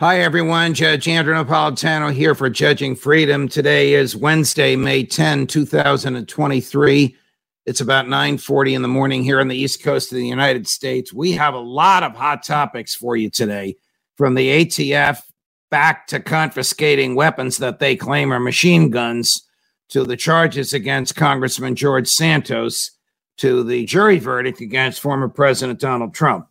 Hi, everyone. Judge Andrew Napolitano here for Judging Freedom. Today is Wednesday, May 10, 2023. It's about 9:40 in the morning here on the East Coast of the United States. We have a lot of hot topics for you today, from the ATF back to confiscating weapons that they claim are machine guns, to the charges against Congressman George Santos, to the jury verdict against former President Donald Trump.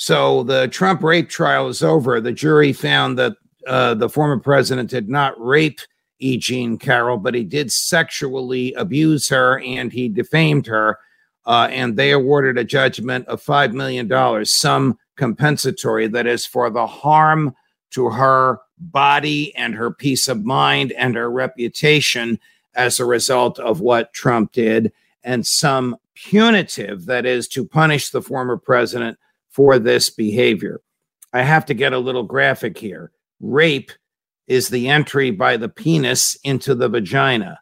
So the Trump rape trial is over. The jury found that uh, the former president did not rape E. Jean Carroll, but he did sexually abuse her and he defamed her. Uh, and they awarded a judgment of $5 million, some compensatory that is for the harm to her body and her peace of mind and her reputation as a result of what Trump did, and some punitive that is to punish the former president for this behavior. I have to get a little graphic here. Rape is the entry by the penis into the vagina.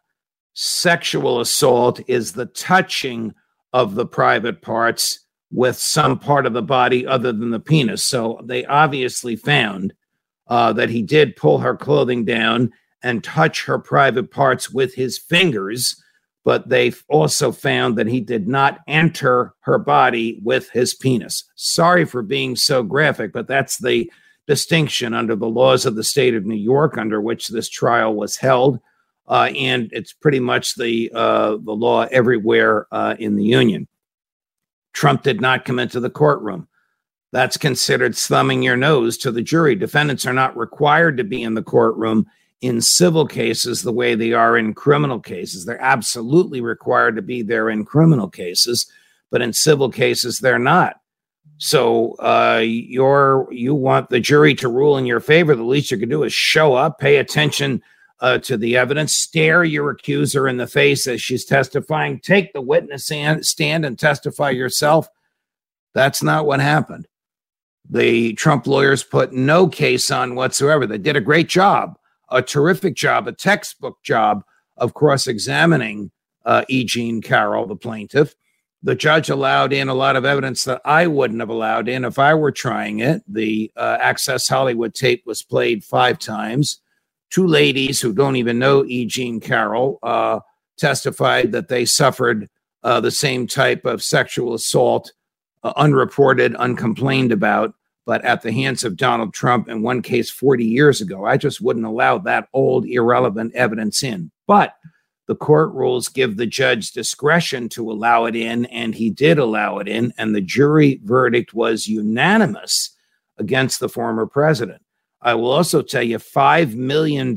Sexual assault is the touching of the private parts with some part of the body other than the penis. So they obviously found uh, that he did pull her clothing down and touch her private parts with his fingers but they also found that he did not enter her body with his penis. Sorry for being so graphic, but that's the distinction under the laws of the state of New York, under which this trial was held. Uh, and it's pretty much the uh, the law everywhere uh, in the union. Trump did not come into the courtroom. That's considered thumbing your nose to the jury. Defendants are not required to be in the courtroom in civil cases the way they are in criminal cases. They're absolutely required to be there in criminal cases, but in civil cases, they're not. So uh, you're you want the jury to rule in your favor. The least you can do is show up, pay attention uh, to the evidence, stare your accuser in the face as she's testifying, take the witness stand and testify yourself. That's not what happened. The Trump lawyers put no case on whatsoever. They did a great job a terrific job, a textbook job of cross examining uh, E. Jean Carroll, the plaintiff. The judge allowed in a lot of evidence that I wouldn't have allowed in if I were trying it. The uh, Access Hollywood tape was played five times. Two ladies who don't even know E. Jean Carroll uh, testified that they suffered uh, the same type of sexual assault, uh, unreported, uncomplained about but at the hands of Donald Trump in one case 40 years ago. I just wouldn't allow that old, irrelevant evidence in. But the court rules give the judge discretion to allow it in, and he did allow it in, and the jury verdict was unanimous against the former president. I will also tell you $5 million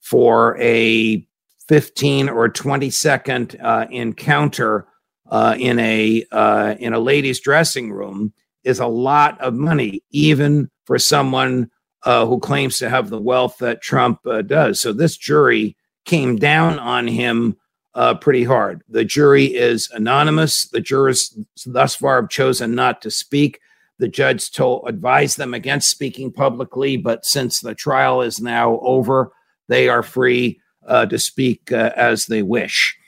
for a 15 or 20 second uh, encounter uh, in a uh, in a ladies dressing room is a lot of money, even for someone uh, who claims to have the wealth that Trump uh, does. So this jury came down on him uh, pretty hard. The jury is anonymous. The jurors thus far have chosen not to speak. The judge told advised them against speaking publicly, but since the trial is now over, they are free uh, to speak uh, as they wish.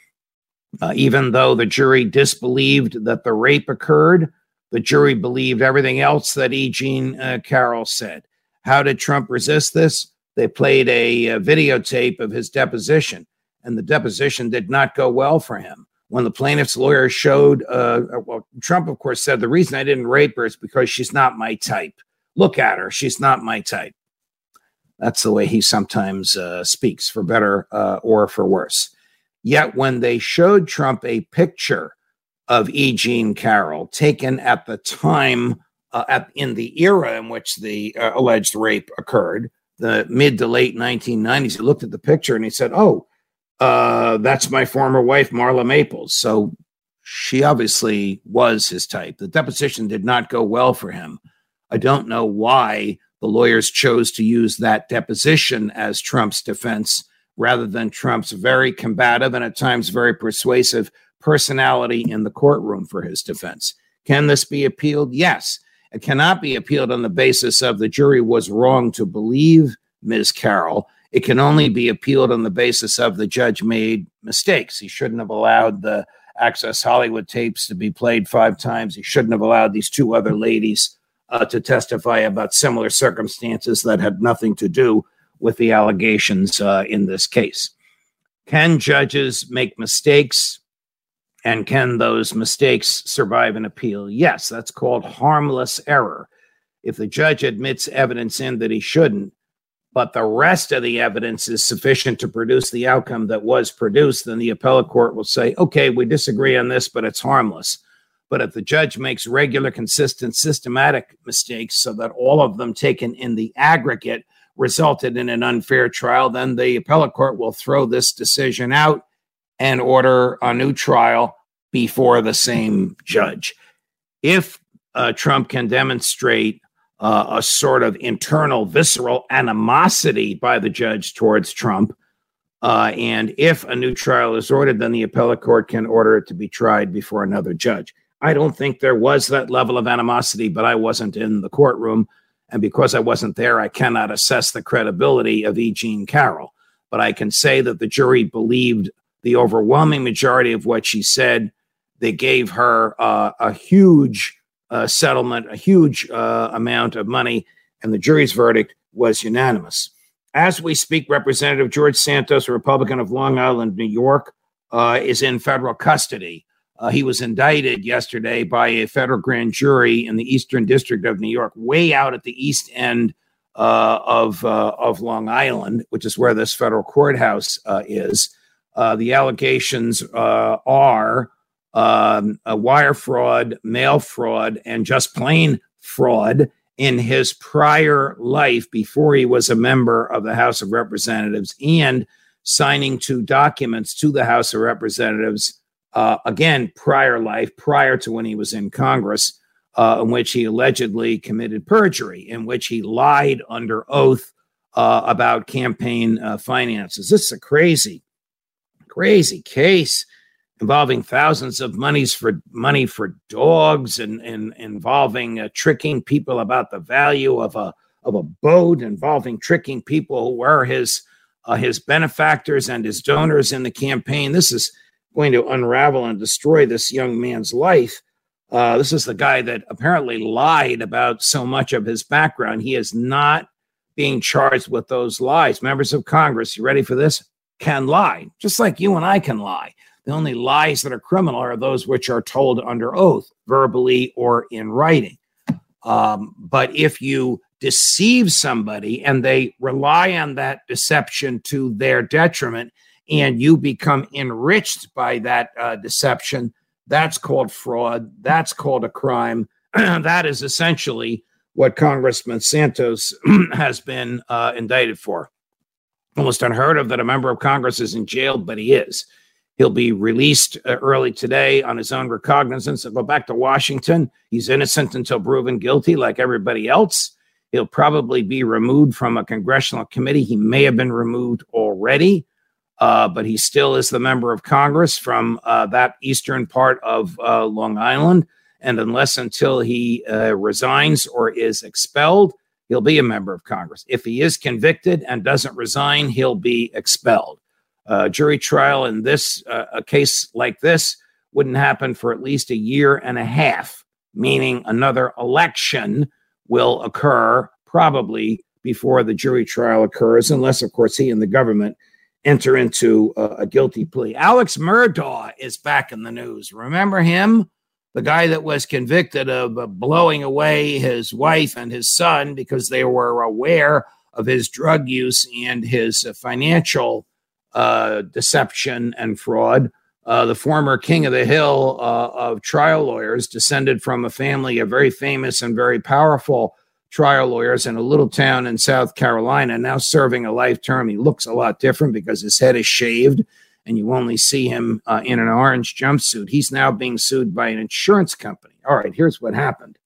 Uh, even though the jury disbelieved that the rape occurred, the jury believed everything else that E. Jean uh, Carroll said. How did Trump resist this? They played a, a videotape of his deposition, and the deposition did not go well for him. When the plaintiff's lawyer showed, uh, uh, well, Trump, of course, said the reason I didn't rape her is because she's not my type. Look at her; she's not my type. That's the way he sometimes uh, speaks, for better uh, or for worse. Yet, when they showed Trump a picture of E. Jean Carroll, taken at the time, uh, at, in the era in which the uh, alleged rape occurred, the mid to late 1990s. He looked at the picture and he said, Oh, uh, that's my former wife, Marla Maples. So she obviously was his type. The deposition did not go well for him. I don't know why the lawyers chose to use that deposition as Trump's defense rather than Trump's very combative and at times very persuasive personality in the courtroom for his defense. Can this be appealed? Yes. It cannot be appealed on the basis of the jury was wrong to believe Ms. Carroll. It can only be appealed on the basis of the judge made mistakes. He shouldn't have allowed the Access Hollywood tapes to be played five times. He shouldn't have allowed these two other ladies uh, to testify about similar circumstances that had nothing to do with the allegations uh, in this case. Can judges make mistakes? And can those mistakes survive an appeal? Yes, that's called harmless error. If the judge admits evidence in that he shouldn't, but the rest of the evidence is sufficient to produce the outcome that was produced, then the appellate court will say, okay, we disagree on this, but it's harmless. But if the judge makes regular, consistent, systematic mistakes so that all of them taken in the aggregate resulted in an unfair trial, then the appellate court will throw this decision out and order a new trial before the same judge. If uh, Trump can demonstrate uh, a sort of internal, visceral animosity by the judge towards Trump, uh, and if a new trial is ordered, then the appellate court can order it to be tried before another judge. I don't think there was that level of animosity, but I wasn't in the courtroom. And because I wasn't there, I cannot assess the credibility of E. Jean Carroll. But I can say that the jury believed the overwhelming majority of what she said. They gave her uh, a huge uh, settlement, a huge uh, amount of money, and the jury's verdict was unanimous. As we speak, Representative George Santos, a Republican of Long Island, New York, uh, is in federal custody. Uh, he was indicted yesterday by a federal grand jury in the Eastern District of New York, way out at the east end uh, of of Long Island, which is where this federal courthouse is. The allegations are um, wire fraud, mail fraud, and just plain fraud in his prior life before he was a member of the House of Representatives and signing two documents to the House of Representatives uh, again, prior life, prior to when he was in Congress, uh, in which he allegedly committed perjury, in which he lied under oath uh, about campaign uh, finances. This is a crazy, crazy case involving thousands of monies for money for dogs and, and involving uh, tricking people about the value of a of a boat, involving tricking people who were his uh, his benefactors and his donors in the campaign. This is going to unravel and destroy this young man's life. Uh, this is the guy that apparently lied about so much of his background. He is not being charged with those lies. Members of Congress, you ready for this? Can lie, just like you and I can lie. The only lies that are criminal are those which are told under oath, verbally or in writing. Um, but if you deceive somebody and they rely on that deception to their detriment, and you become enriched by that uh, deception, that's called fraud. That's called a crime. that is essentially what Congressman Santos has been uh, indicted for. Almost unheard of that a member of Congress is in jail, but he is. He'll be released uh, early today on his own recognizance. He'll go back to Washington. He's innocent until proven guilty, like everybody else. He'll probably be removed from a congressional committee. He may have been removed already uh, but he still is the member of Congress from uh, that eastern part of uh, Long Island. And unless until he uh, resigns or is expelled, he'll be a member of Congress. If he is convicted and doesn't resign, he'll be expelled. Uh, jury trial in this uh, a case like this wouldn't happen for at least a year and a half, meaning another election will occur probably before the jury trial occurs, unless, of course, he and the government enter into a, guilty plea. Alex Murdaugh is back in the news. Remember him? The guy that was convicted of uh, blowing away his wife and his son because they were aware of his drug use and his uh, financial uh, deception and fraud. Uh, the former king of the hill uh, of trial lawyers, descended from a family of very famous and very powerful trial lawyers in a little town in South Carolina, now serving a life term. He looks a lot different because his head is shaved and you only see him uh, in an orange jumpsuit. He's now being sued by an insurance company. All right, here's what happened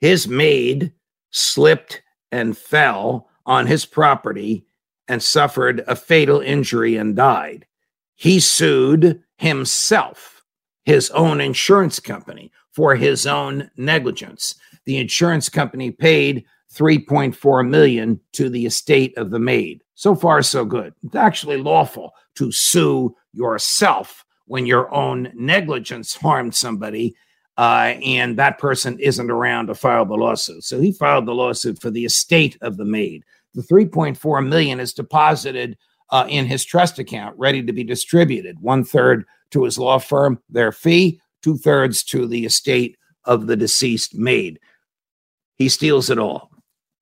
his maid slipped and fell on his property and suffered a fatal injury and died. He sued himself, his own insurance company, for his own negligence. The insurance company paid 3.4 million to the estate of the maid. So far so good. It's actually lawful to sue yourself when your own negligence harmed somebody uh, and that person isn't around to file the lawsuit. So he filed the lawsuit for the estate of the maid. The 3.4 million is deposited uh, in his trust account, ready to be distributed. One third to his law firm, their fee, two thirds to the estate of the deceased maid. He steals it all.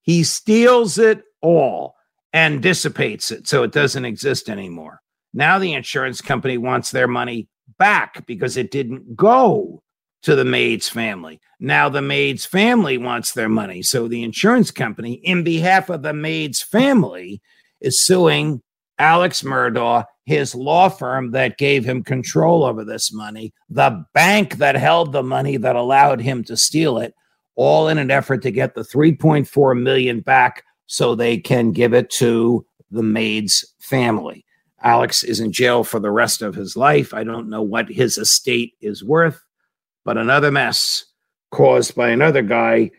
He steals it all and dissipates it so it doesn't exist anymore. Now the insurance company wants their money back because it didn't go to the maid's family. Now the maid's family wants their money. So the insurance company, in behalf of the maid's family, is suing Alex Murdaugh, his law firm that gave him control over this money, the bank that held the money that allowed him to steal it, all in an effort to get the 3.4 million back so they can give it to the maid's family. Alex is in jail for the rest of his life. I don't know what his estate is worth, but another mess caused by another guy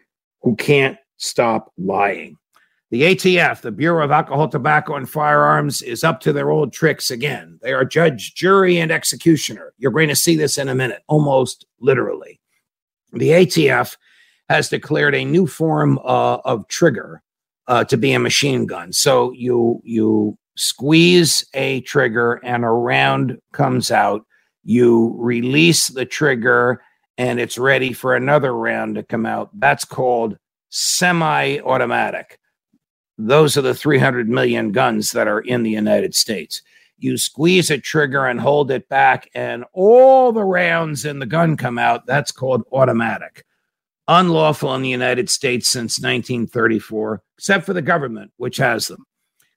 who can't stop lying. The ATF, the Bureau of Alcohol, Tobacco, and Firearms, is up to their old tricks again. They are judge, jury, and executioner. You're going to see this in a minute, almost literally. The ATF has declared a new form uh, of trigger uh, to be a machine gun. So you you squeeze a trigger, and a round comes out. You release the trigger, and it's ready for another round to come out. That's called semi-automatic those are the 300 million guns that are in the United States. You squeeze a trigger and hold it back, and all the rounds in the gun come out. That's called automatic. Unlawful in the United States since 1934, except for the government, which has them.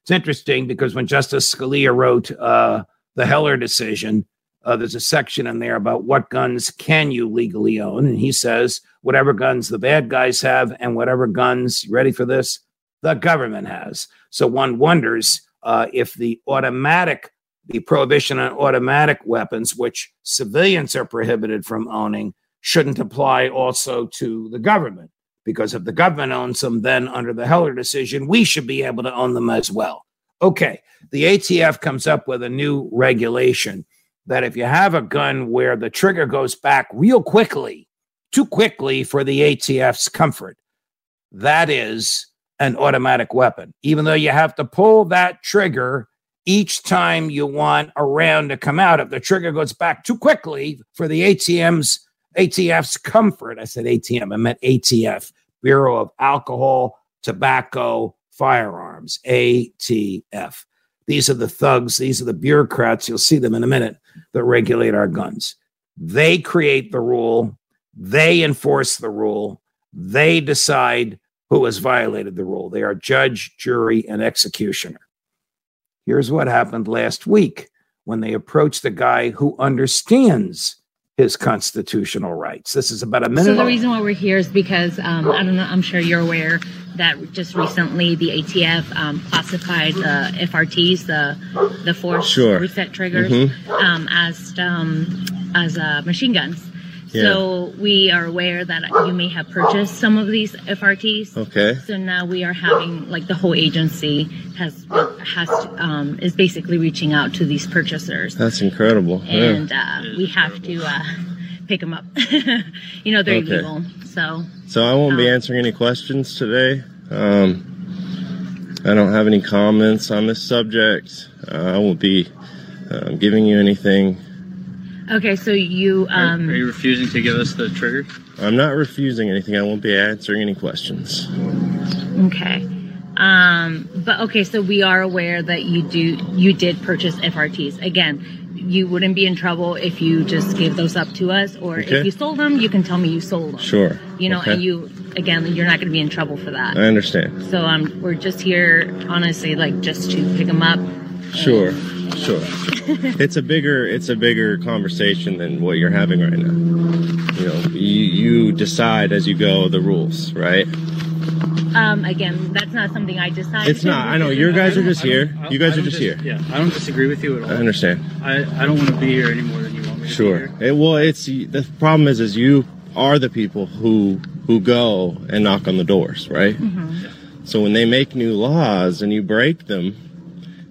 It's interesting because when Justice Scalia wrote uh, the Heller decision, uh, there's a section in there about what guns can you legally own. And he says, whatever guns the bad guys have and whatever guns, ready for this, the government has. So one wonders uh, if the automatic, the prohibition on automatic weapons, which civilians are prohibited from owning, shouldn't apply also to the government. Because if the government owns them, then under the Heller decision, we should be able to own them as well. Okay, the ATF comes up with a new regulation that if you have a gun where the trigger goes back real quickly, too quickly for the ATF's comfort, that is an automatic weapon, even though you have to pull that trigger each time you want a round to come out. If the trigger goes back too quickly for the ATM's ATF's comfort, I said ATM, I meant ATF, Bureau of Alcohol, Tobacco, Firearms, ATF. These are the thugs, these are the bureaucrats, you'll see them in a minute, that regulate our guns. They create the rule, they enforce the rule, they decide who has violated the rule. They are judge, jury, and executioner. Here's what happened last week when they approached the guy who understands his constitutional rights. This is about a minute. So the reason why we're here is because um, I don't know. I'm sure you're aware that just recently the ATF um, classified the FRTs, the the force sure. reset triggers, mm-hmm. um, as um, as uh, machine guns. Yeah. So we are aware that you may have purchased some of these FRTs. Okay. So now we are having like the whole agency has has um, is basically reaching out to these purchasers. That's incredible. And yeah. uh, we have to uh, pick them up. you know they're okay. illegal. So. So I won't um, be answering any questions today. Um, I don't have any comments on this subject. Uh, I won't be uh, giving you anything Okay, so you um are, are you refusing to give us the trigger? I'm not refusing anything. I won't be answering any questions. Okay. Um but okay, so we are aware that you do you did purchase FRTs. Again, you wouldn't be in trouble if you just gave those up to us or okay. if you sold them, you can tell me you sold them. Sure. You know, okay. and you again, you're not going to be in trouble for that. I understand. So um we're just here honestly like just to pick them up. Sure. And, Sure. it's a bigger it's a bigger conversation than what you're having right now. You know, you, you decide as you go the rules, right? Um, again, that's not something I decide. It's not. I know your guys are just here. You guys are just here. Yeah, I don't disagree with you at all. I understand. I, I don't want to be here any more than you want me to Sure. be here. It, well, it's the problem is is you are the people who who go and knock on the doors, right? So when they make new laws and you break them,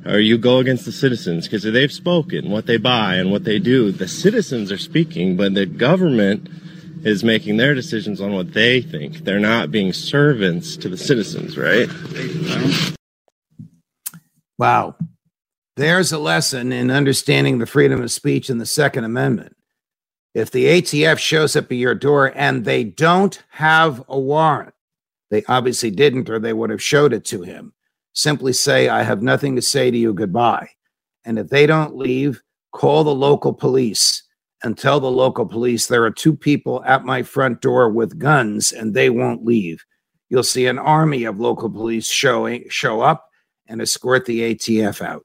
or you go against the citizens because they've spoken what they buy and what they do, the citizens are speaking, but the government is making their decisions on what they think. They're not being servants to the citizens, right? Wow. There's a lesson in understanding the freedom of speech in the Second Amendment. If the ATF shows up at your door and they don't have a warrant, they obviously didn't, or they would have showed it to him. Simply say, I have nothing to say to you, goodbye. And if they don't leave, call the local police and tell the local police there are two people at my front door with guns and they won't leave. You'll see an army of local police showing show up and escort the ATF out.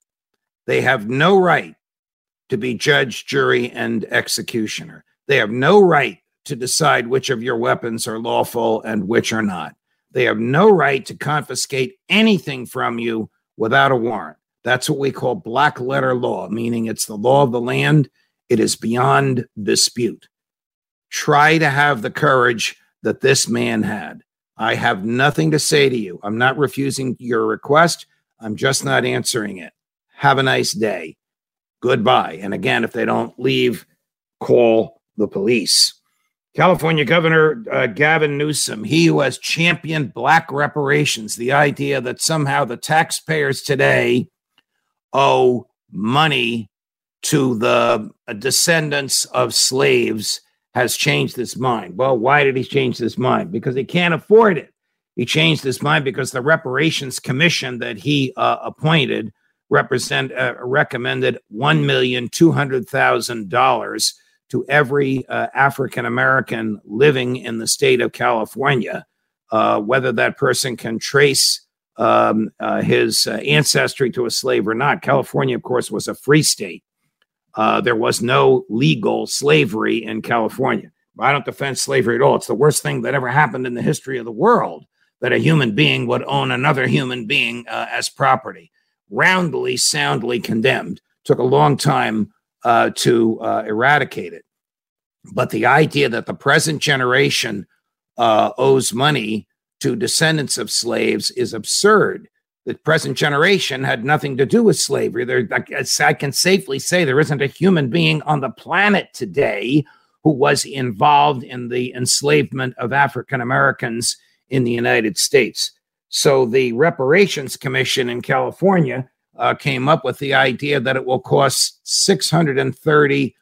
They have no right to be judge, jury, and executioner. They have no right to decide which of your weapons are lawful and which are not. They have no right to confiscate anything from you without a warrant. That's what we call black letter law, meaning it's the law of the land. It is beyond dispute. Try to have the courage that this man had. I have nothing to say to you. I'm not refusing your request. I'm just not answering it. Have a nice day. Goodbye. And again, if they don't leave, call the police. California Governor uh, Gavin Newsom, he who has championed black reparations, the idea that somehow the taxpayers today owe money to the uh, descendants of slaves, has changed his mind. Well, why did he change his mind? Because he can't afford it. He changed his mind because the reparations commission that he uh, appointed represent uh, recommended one million two hundred thousand dollars to every uh, African American living in the state of California, uh, whether that person can trace um, uh, his uh, ancestry to a slave or not. California, of course, was a free state. Uh, there was no legal slavery in California. I don't defend slavery at all. It's the worst thing that ever happened in the history of the world that a human being would own another human being uh, as property. Roundly, soundly condemned. Took a long time uh, to uh, eradicate it. But the idea that the present generation uh, owes money to descendants of slaves is absurd. The present generation had nothing to do with slavery. There, I can safely say there isn't a human being on the planet today who was involved in the enslavement of African Americans in the United States. So the Reparations Commission in California uh, came up with the idea that it will cost 630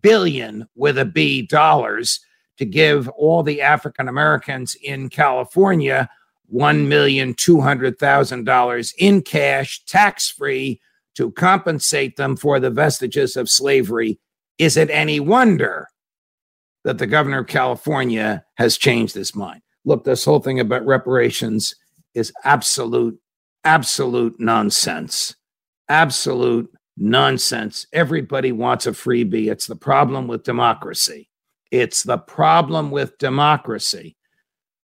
billion with a B dollars to give all the African Americans in California one million two hundred thousand dollars in cash, tax free, to compensate them for the vestiges of slavery. Is it any wonder that the governor of California has changed his mind? Look, this whole thing about reparations is absolute, absolute nonsense. Absolute nonsense. Everybody wants a freebie. It's the problem with democracy. It's the problem with democracy.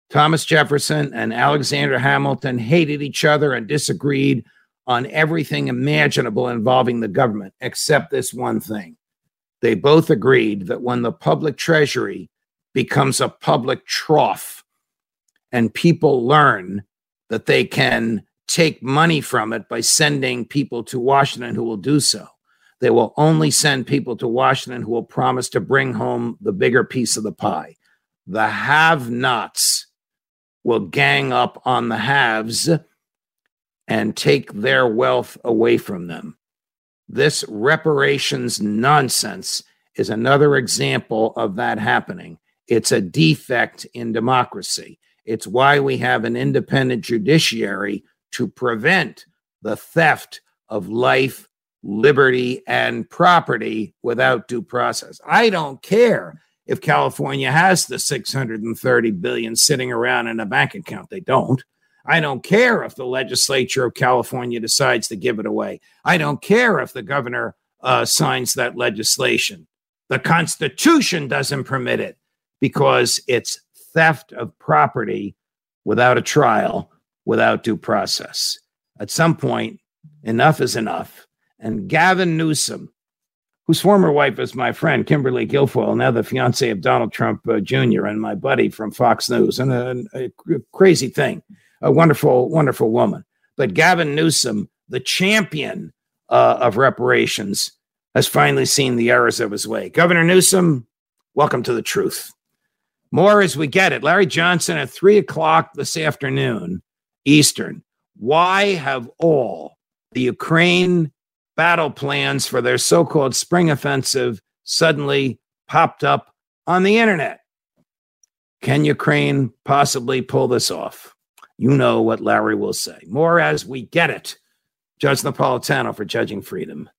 Thomas Jefferson and Alexander Hamilton hated each other and disagreed on everything imaginable involving the government, except this one thing. They both agreed that when the public treasury becomes a public trough and people learn that they can take money from it by sending people to Washington who will do so. They will only send people to Washington who will promise to bring home the bigger piece of the pie. The have nots will gang up on the haves and take their wealth away from them. This reparations nonsense is another example of that happening. It's a defect in democracy. It's why we have an independent judiciary to prevent the theft of life, liberty, and property without due process. I don't care if California has the 630 billion sitting around in a bank account. They don't. I don't care if the legislature of California decides to give it away. I don't care if the governor uh, signs that legislation. The Constitution doesn't permit it because it's theft of property without a trial, without due process. At some point, enough is enough. And Gavin Newsom, whose former wife is my friend, Kimberly Guilfoyle, now the fiance of Donald Trump uh, Jr., and my buddy from Fox News, and a, a crazy thing, a wonderful, wonderful woman. But Gavin Newsom, the champion uh, of reparations, has finally seen the errors of his way. Governor Newsom, welcome to the truth. More as we get it. Larry Johnson at three o'clock this afternoon, Eastern. Why have all the Ukraine battle plans for their so called spring offensive suddenly popped up on the internet? Can Ukraine possibly pull this off? You know what Larry will say. More as we get it. Judge Napolitano for Judging Freedom.